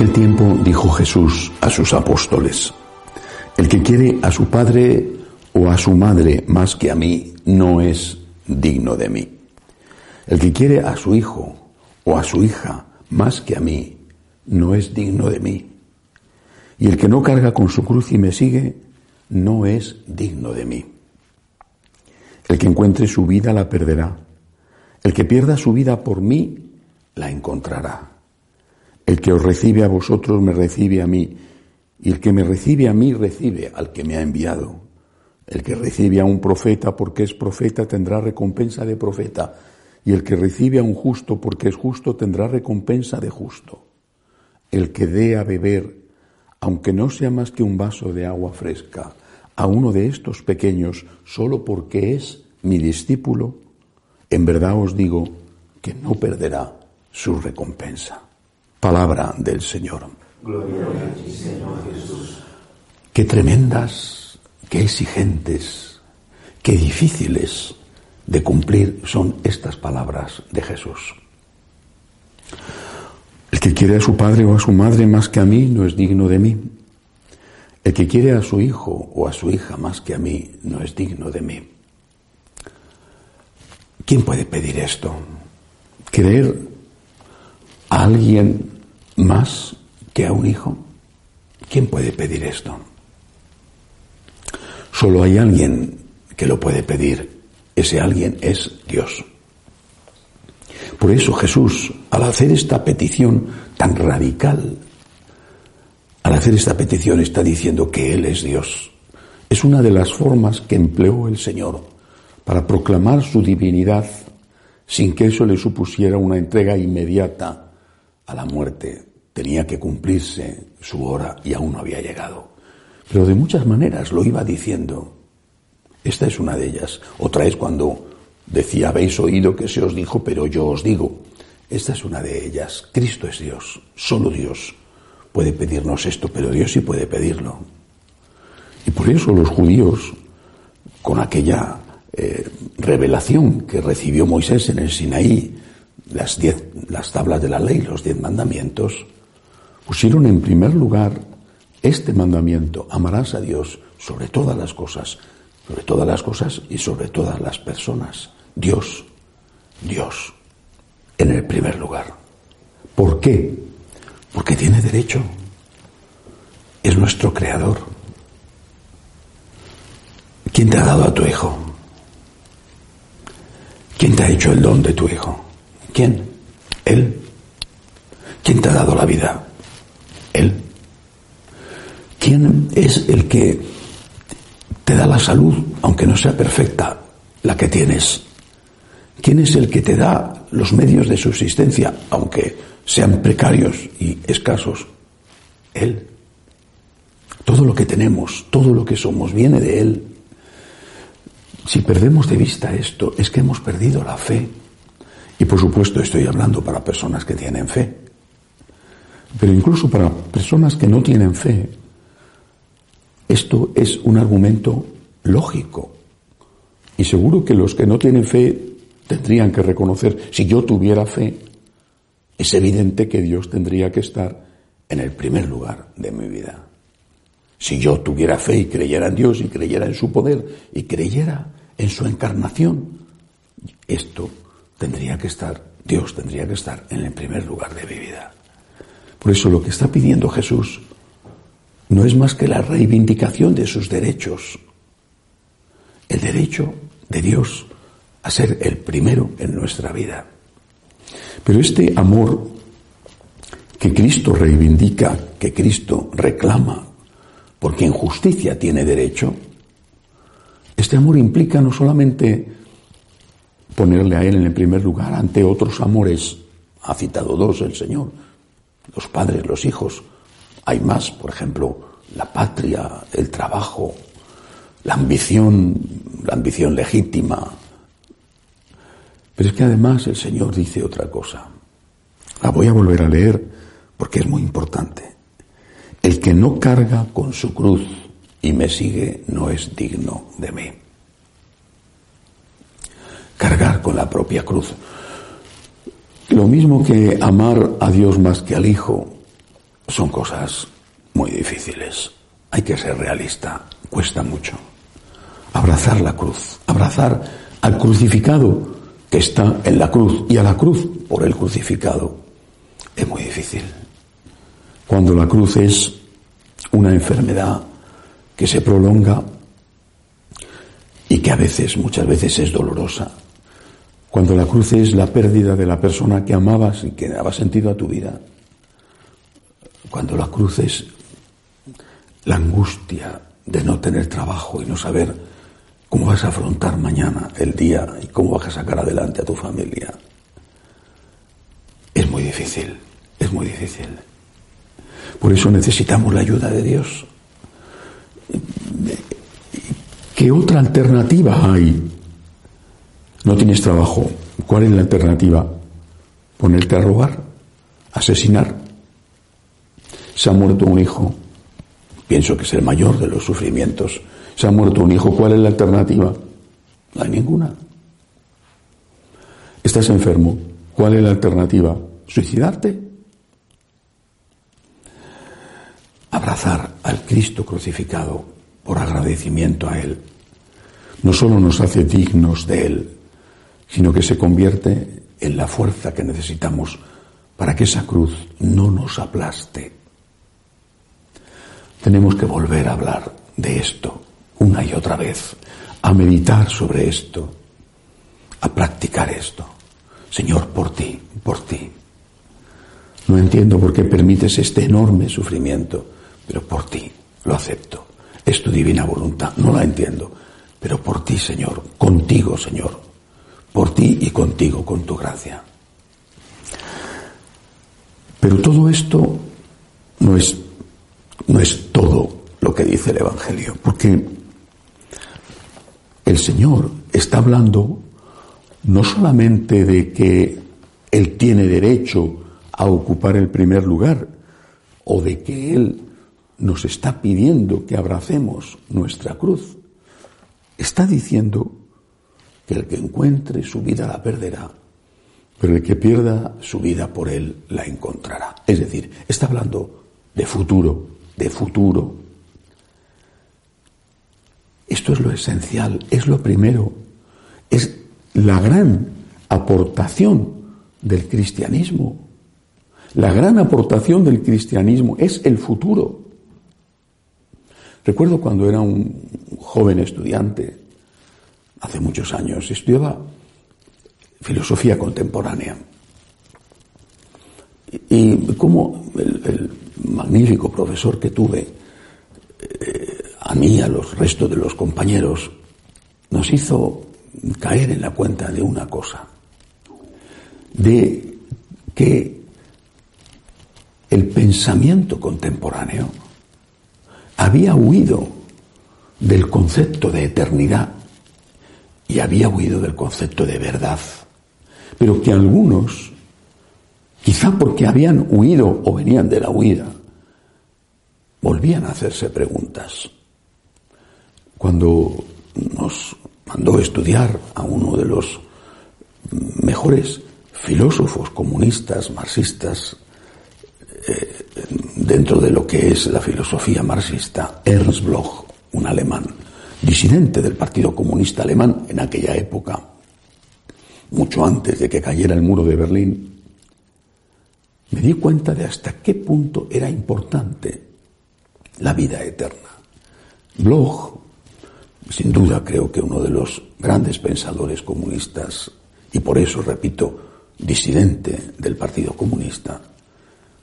aquel tiempo dijo Jesús a sus apóstoles, el que quiere a su padre o a su madre más que a mí no es digno de mí. El que quiere a su hijo o a su hija más que a mí no es digno de mí. Y el que no carga con su cruz y me sigue no es digno de mí. El que encuentre su vida la perderá. El que pierda su vida por mí la encontrará. El que os recibe a vosotros me recibe a mí, y el que me recibe a mí recibe al que me ha enviado. El que recibe a un profeta porque es profeta tendrá recompensa de profeta, y el que recibe a un justo porque es justo tendrá recompensa de justo. El que dé a beber, aunque no sea más que un vaso de agua fresca, a uno de estos pequeños solo porque es mi discípulo, en verdad os digo que no perderá su recompensa. Palabra del Señor. Gloria a Señor Jesús. Qué tremendas, qué exigentes, qué difíciles de cumplir son estas palabras de Jesús. El que quiere a su padre o a su madre más que a mí no es digno de mí. El que quiere a su hijo o a su hija más que a mí no es digno de mí. ¿Quién puede pedir esto? ¿Querer a alguien más que a un hijo? ¿Quién puede pedir esto? Solo hay alguien que lo puede pedir. Ese alguien es Dios. Por eso Jesús, al hacer esta petición tan radical, al hacer esta petición está diciendo que Él es Dios. Es una de las formas que empleó el Señor para proclamar su divinidad sin que eso le supusiera una entrega inmediata a la muerte. Tenía que cumplirse su hora y aún no había llegado. Pero de muchas maneras lo iba diciendo. Esta es una de ellas. Otra es cuando decía, habéis oído que se os dijo, pero yo os digo. Esta es una de ellas. Cristo es Dios, solo Dios puede pedirnos esto, pero Dios sí puede pedirlo. Y por eso los judíos, con aquella eh, revelación que recibió Moisés en el Sinaí, las, diez, las tablas de la ley, los diez mandamientos, pusieron en primer lugar este mandamiento, amarás a Dios sobre todas las cosas, sobre todas las cosas y sobre todas las personas. Dios, Dios, en el primer lugar. ¿Por qué? Porque tiene derecho. Es nuestro creador. ¿Quién te ha dado a tu hijo? ¿Quién te ha hecho el don de tu hijo? ¿Quién? Él. ¿Quién te ha dado la vida? Él. ¿Quién es el que te da la salud, aunque no sea perfecta, la que tienes? ¿Quién es el que te da los medios de subsistencia, aunque sean precarios y escasos? Él. Todo lo que tenemos, todo lo que somos, viene de Él. Si perdemos de vista esto, es que hemos perdido la fe. Y por supuesto estoy hablando para personas que tienen fe. Pero incluso para personas que no tienen fe, esto es un argumento lógico. Y seguro que los que no tienen fe tendrían que reconocer, si yo tuviera fe, es evidente que Dios tendría que estar en el primer lugar de mi vida. Si yo tuviera fe y creyera en Dios y creyera en su poder y creyera en su encarnación, esto tendría que estar, Dios tendría que estar en el primer lugar de mi vida. Por eso lo que está pidiendo Jesús no es más que la reivindicación de sus derechos, el derecho de Dios a ser el primero en nuestra vida. Pero este amor que Cristo reivindica, que Cristo reclama, porque en justicia tiene derecho, este amor implica no solamente ponerle a Él en el primer lugar ante otros amores, ha citado dos el Señor, los padres, los hijos, hay más, por ejemplo, la patria, el trabajo, la ambición, la ambición legítima. Pero es que además el Señor dice otra cosa. La voy a volver a leer porque es muy importante. El que no carga con su cruz y me sigue no es digno de mí. Cargar con la propia cruz. Lo mismo que amar a Dios más que al Hijo, son cosas muy difíciles. Hay que ser realista, cuesta mucho. Abrazar la cruz, abrazar al crucificado que está en la cruz y a la cruz por el crucificado es muy difícil. Cuando la cruz es una enfermedad que se prolonga y que a veces, muchas veces es dolorosa. Cuando la cruz es la pérdida de la persona que amabas y que daba sentido a tu vida. Cuando la cruz es la angustia de no tener trabajo y no saber cómo vas a afrontar mañana el día y cómo vas a sacar adelante a tu familia. Es muy difícil, es muy difícil. Por eso necesitamos la ayuda de Dios. ¿Qué otra alternativa hay? No tienes trabajo. ¿Cuál es la alternativa? Ponerte a robar, asesinar. Se ha muerto un hijo. Pienso que es el mayor de los sufrimientos. Se ha muerto un hijo. ¿Cuál es la alternativa? No hay ninguna. Estás enfermo. ¿Cuál es la alternativa? ¿Suicidarte? abrazar al Cristo crucificado por agradecimiento a Él, no solo nos hace dignos de Él, sino que se convierte en la fuerza que necesitamos para que esa cruz no nos aplaste. Tenemos que volver a hablar de esto una y otra vez, a meditar sobre esto, a practicar esto. Señor, por ti, por ti. No entiendo por qué permites este enorme sufrimiento pero por ti lo acepto. Es tu divina voluntad, no la entiendo, pero por ti, Señor, contigo, Señor, por ti y contigo, con tu gracia. Pero todo esto no es, no es todo lo que dice el Evangelio, porque el Señor está hablando no solamente de que Él tiene derecho a ocupar el primer lugar, o de que Él nos está pidiendo que abracemos nuestra cruz. Está diciendo que el que encuentre su vida la perderá, pero el que pierda su vida por él la encontrará. Es decir, está hablando de futuro, de futuro. Esto es lo esencial, es lo primero, es la gran aportación del cristianismo. La gran aportación del cristianismo es el futuro. Recuerdo cuando era un joven estudiante, hace muchos años, estudiaba filosofía contemporánea. Y, como el, magnífico profesor que tuve, eh, a mí a los restos de los compañeros, nos hizo caer en la cuenta de una cosa, de que el pensamiento contemporáneo había huido del concepto de eternidad y había huido del concepto de verdad, pero que algunos, quizá porque habían huido o venían de la huida, volvían a hacerse preguntas. Cuando nos mandó estudiar a uno de los mejores filósofos comunistas, marxistas, eh, dentro de lo que es la filosofía marxista, Ernst Bloch, un alemán, disidente del Partido Comunista Alemán en aquella época, mucho antes de que cayera el muro de Berlín, me di cuenta de hasta qué punto era importante la vida eterna. Bloch, sin duda creo que uno de los grandes pensadores comunistas, y por eso, repito, disidente del Partido Comunista,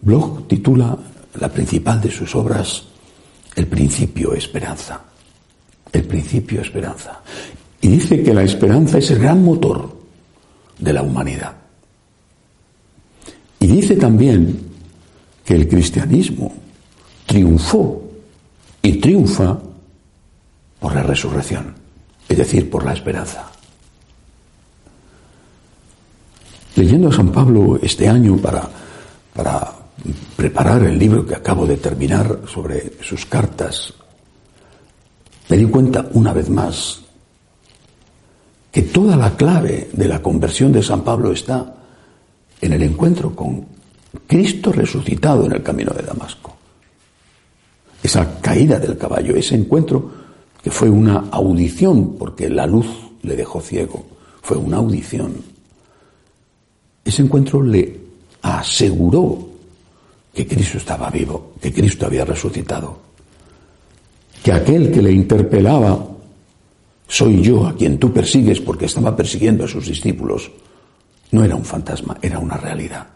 Bloch titula la principal de sus obras, El principio esperanza. El principio esperanza. Y dice que la esperanza es el gran motor de la humanidad. Y dice también que el cristianismo triunfó y triunfa por la resurrección, es decir, por la esperanza. Leyendo a San Pablo este año para, para preparar el libro que acabo de terminar sobre sus cartas, me di cuenta una vez más que toda la clave de la conversión de San Pablo está en el encuentro con Cristo resucitado en el camino de Damasco. Esa caída del caballo, ese encuentro que fue una audición, porque la luz le dejó ciego, fue una audición. Ese encuentro le aseguró que Cristo estaba vivo, que Cristo había resucitado, que aquel que le interpelaba, soy yo a quien tú persigues porque estaba persiguiendo a sus discípulos, no era un fantasma, era una realidad.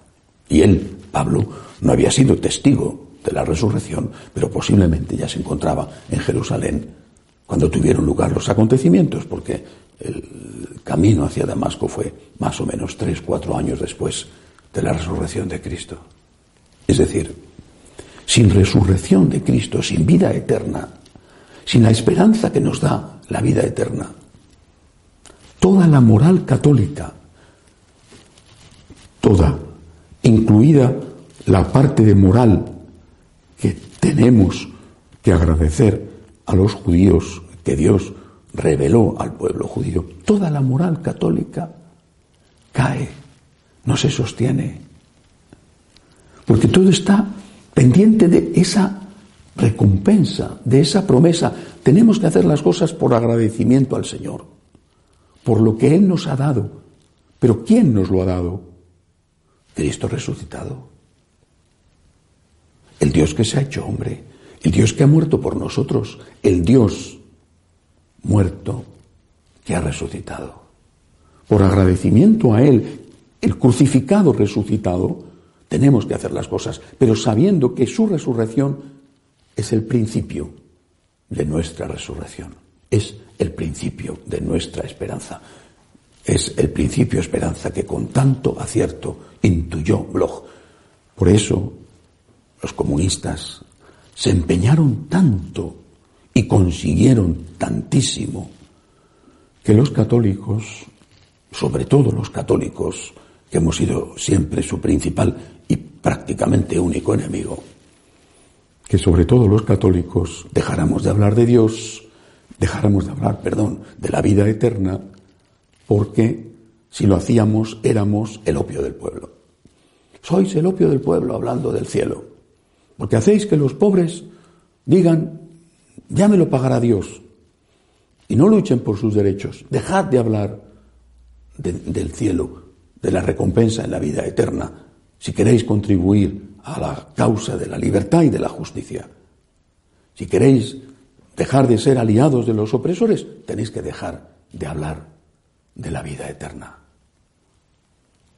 Y él, Pablo, no había sido testigo de la resurrección, pero posiblemente ya se encontraba en Jerusalén cuando tuvieron lugar los acontecimientos, porque el camino hacia Damasco fue más o menos tres, cuatro años después de la resurrección de Cristo. Es decir, sin resurrección de Cristo, sin vida eterna, sin la esperanza que nos da la vida eterna, toda la moral católica, toda, incluida la parte de moral que tenemos que agradecer a los judíos que Dios reveló al pueblo judío, toda la moral católica cae, no se sostiene. Porque todo está pendiente de esa recompensa, de esa promesa. Tenemos que hacer las cosas por agradecimiento al Señor, por lo que Él nos ha dado. Pero ¿quién nos lo ha dado? Cristo resucitado. El Dios que se ha hecho hombre, el Dios que ha muerto por nosotros, el Dios muerto que ha resucitado. Por agradecimiento a Él, el crucificado resucitado, tenemos que hacer las cosas, pero sabiendo que su resurrección es el principio de nuestra resurrección, es el principio de nuestra esperanza, es el principio esperanza que con tanto acierto intuyó Bloch. Por eso los comunistas se empeñaron tanto y consiguieron tantísimo que los católicos, sobre todo los católicos, que hemos sido siempre su principal y prácticamente único enemigo, que sobre todo los católicos dejáramos de hablar de Dios, dejáramos de hablar, perdón, de la vida eterna, porque si lo hacíamos éramos el opio del pueblo. Sois el opio del pueblo hablando del cielo, porque hacéis que los pobres digan, ya me lo pagará Dios, y no luchen por sus derechos, dejad de hablar del cielo, de la recompensa en la vida eterna, si queréis contribuir a la causa de la libertad y de la justicia. Si queréis dejar de ser aliados de los opresores, tenéis que dejar de hablar de la vida eterna.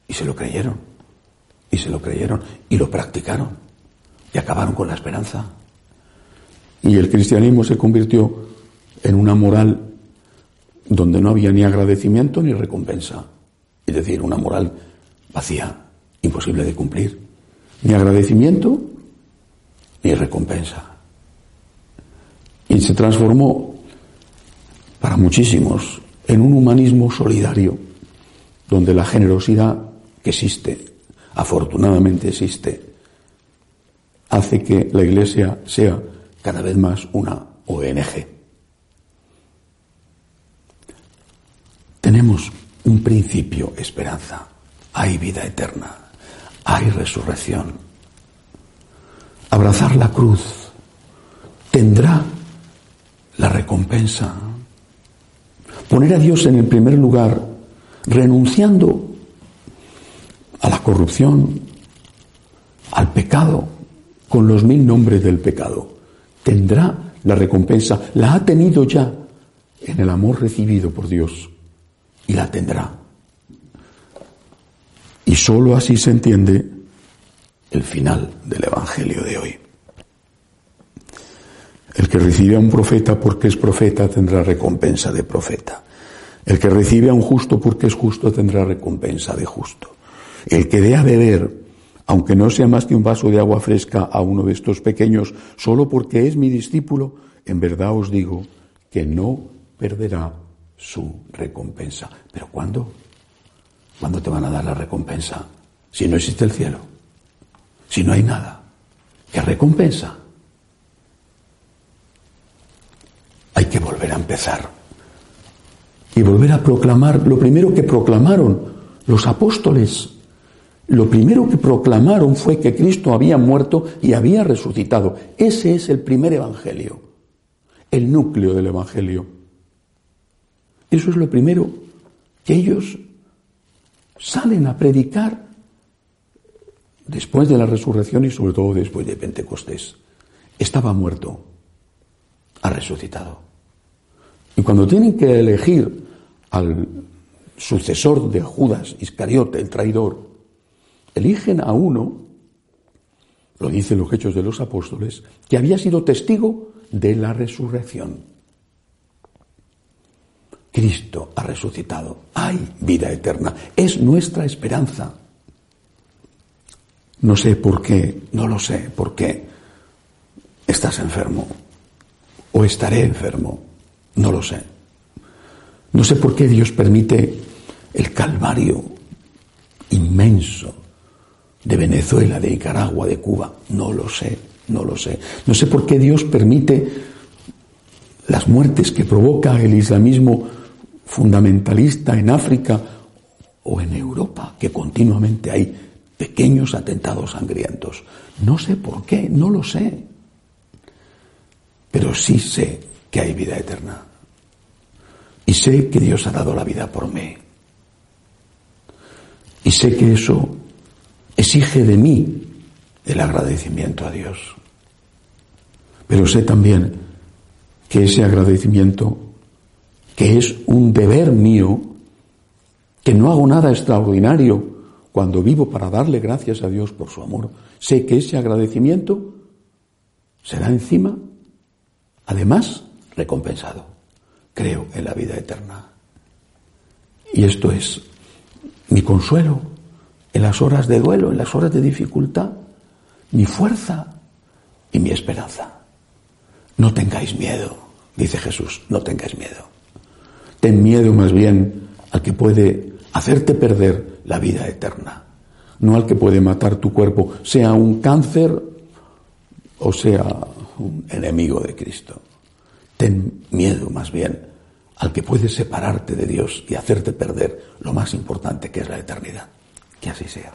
Y se lo creyeron, y se lo creyeron, y lo practicaron, y acabaron con la esperanza. Y el cristianismo se convirtió en una moral donde no había ni agradecimiento ni recompensa. Es decir, una moral vacía, imposible de cumplir. Ni agradecimiento ni recompensa. Y se transformó para muchísimos en un humanismo solidario, donde la generosidad que existe, afortunadamente existe, hace que la Iglesia sea cada vez más una ONG. Tenemos un principio, esperanza. Hay vida eterna, hay resurrección. Abrazar la cruz tendrá la recompensa. Poner a Dios en el primer lugar, renunciando a la corrupción, al pecado, con los mil nombres del pecado, tendrá la recompensa. La ha tenido ya en el amor recibido por Dios y la tendrá. Y sólo así se entiende el final del Evangelio de hoy. El que recibe a un profeta porque es profeta tendrá recompensa de profeta. El que recibe a un justo porque es justo tendrá recompensa de justo. El que dé a beber, aunque no sea más que un vaso de agua fresca a uno de estos pequeños, solo porque es mi discípulo, en verdad os digo que no perderá su recompensa. ¿Pero cuándo? ¿Cuándo te van a dar la recompensa? Si no existe el cielo, si no hay nada. ¿Qué recompensa? Hay que volver a empezar y volver a proclamar lo primero que proclamaron los apóstoles lo primero que proclamaron fue que Cristo había muerto y había resucitado. Ese es el primer evangelio, el núcleo del evangelio. Eso es lo primero que ellos salen a predicar después de la resurrección y sobre todo después de Pentecostés. Estaba muerto, ha resucitado. Y cuando tienen que elegir al sucesor de Judas Iscariote, el traidor, eligen a uno, lo dicen los hechos de los apóstoles, que había sido testigo de la resurrección. Cristo ha resucitado. Hay vida eterna. Es nuestra esperanza. No sé por qué, no lo sé por qué estás enfermo o estaré enfermo. No lo sé. No sé por qué Dios permite el calvario inmenso de Venezuela, de Nicaragua, de Cuba. No lo sé, no lo sé. No sé por qué Dios permite las muertes que provoca el islamismo fundamentalista en África o en Europa, que continuamente hay pequeños atentados sangrientos. No sé por qué, no lo sé. Pero sí sé que hay vida eterna. Y sé que Dios ha dado la vida por mí. Y sé que eso exige de mí el agradecimiento a Dios. Pero sé también que ese agradecimiento, que es un deber mío, que no hago nada extraordinario cuando vivo para darle gracias a Dios por su amor, sé que ese agradecimiento será encima, además, recompensado. Creo en la vida eterna. Y esto es mi consuelo en las horas de duelo, en las horas de dificultad, mi fuerza y mi esperanza. No tengáis miedo, dice Jesús, no tengáis miedo. Ten miedo más bien al que puede hacerte perder la vida eterna, no al que puede matar tu cuerpo, sea un cáncer o sea un enemigo de Cristo. Ten miedo más bien al que puede separarte de Dios y hacerte perder lo más importante que es la eternidad. Que así sea.